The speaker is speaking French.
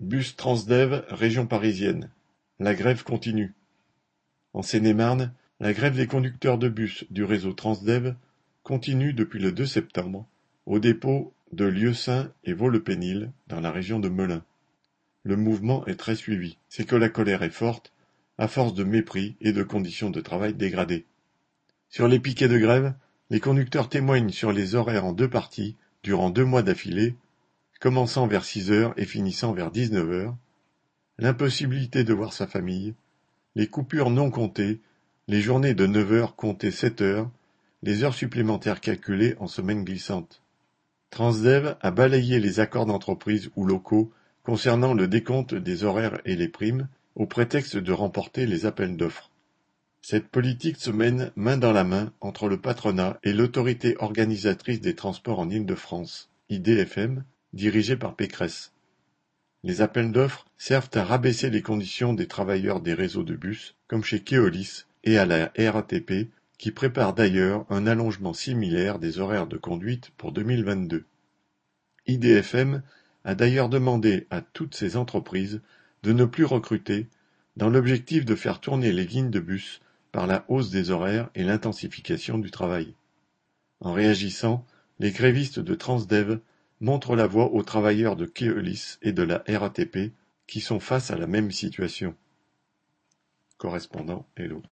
Bus Transdev région parisienne. La grève continue. En Seine-et-Marne, la grève des conducteurs de bus du réseau Transdev continue depuis le 2 septembre au dépôt de Lieusaint et Vaux-le-Pénil dans la région de Melun. Le mouvement est très suivi. C'est que la colère est forte à force de mépris et de conditions de travail dégradées. Sur les piquets de grève, les conducteurs témoignent sur les horaires en deux parties durant deux mois d'affilée commençant vers six heures et finissant vers dix-neuf heures, l'impossibilité de voir sa famille, les coupures non comptées, les journées de neuf heures comptées sept heures, les heures supplémentaires calculées en semaine glissante. Transdev a balayé les accords d'entreprise ou locaux concernant le décompte des horaires et les primes, au prétexte de remporter les appels d'offres. Cette politique se mène main dans la main entre le patronat et l'autorité organisatrice des transports en Île-de-France, IDFM, dirigé par Pécresse. Les appels d'offres servent à rabaisser les conditions des travailleurs des réseaux de bus, comme chez Keolis et à la RATP, qui prépare d'ailleurs un allongement similaire des horaires de conduite pour 2022. IDFM a d'ailleurs demandé à toutes ces entreprises de ne plus recruter dans l'objectif de faire tourner les lignes de bus par la hausse des horaires et l'intensification du travail. En réagissant, les grévistes de Transdev montre la voie aux travailleurs de Keolis et de la RATP qui sont face à la même situation. Correspondant Hello.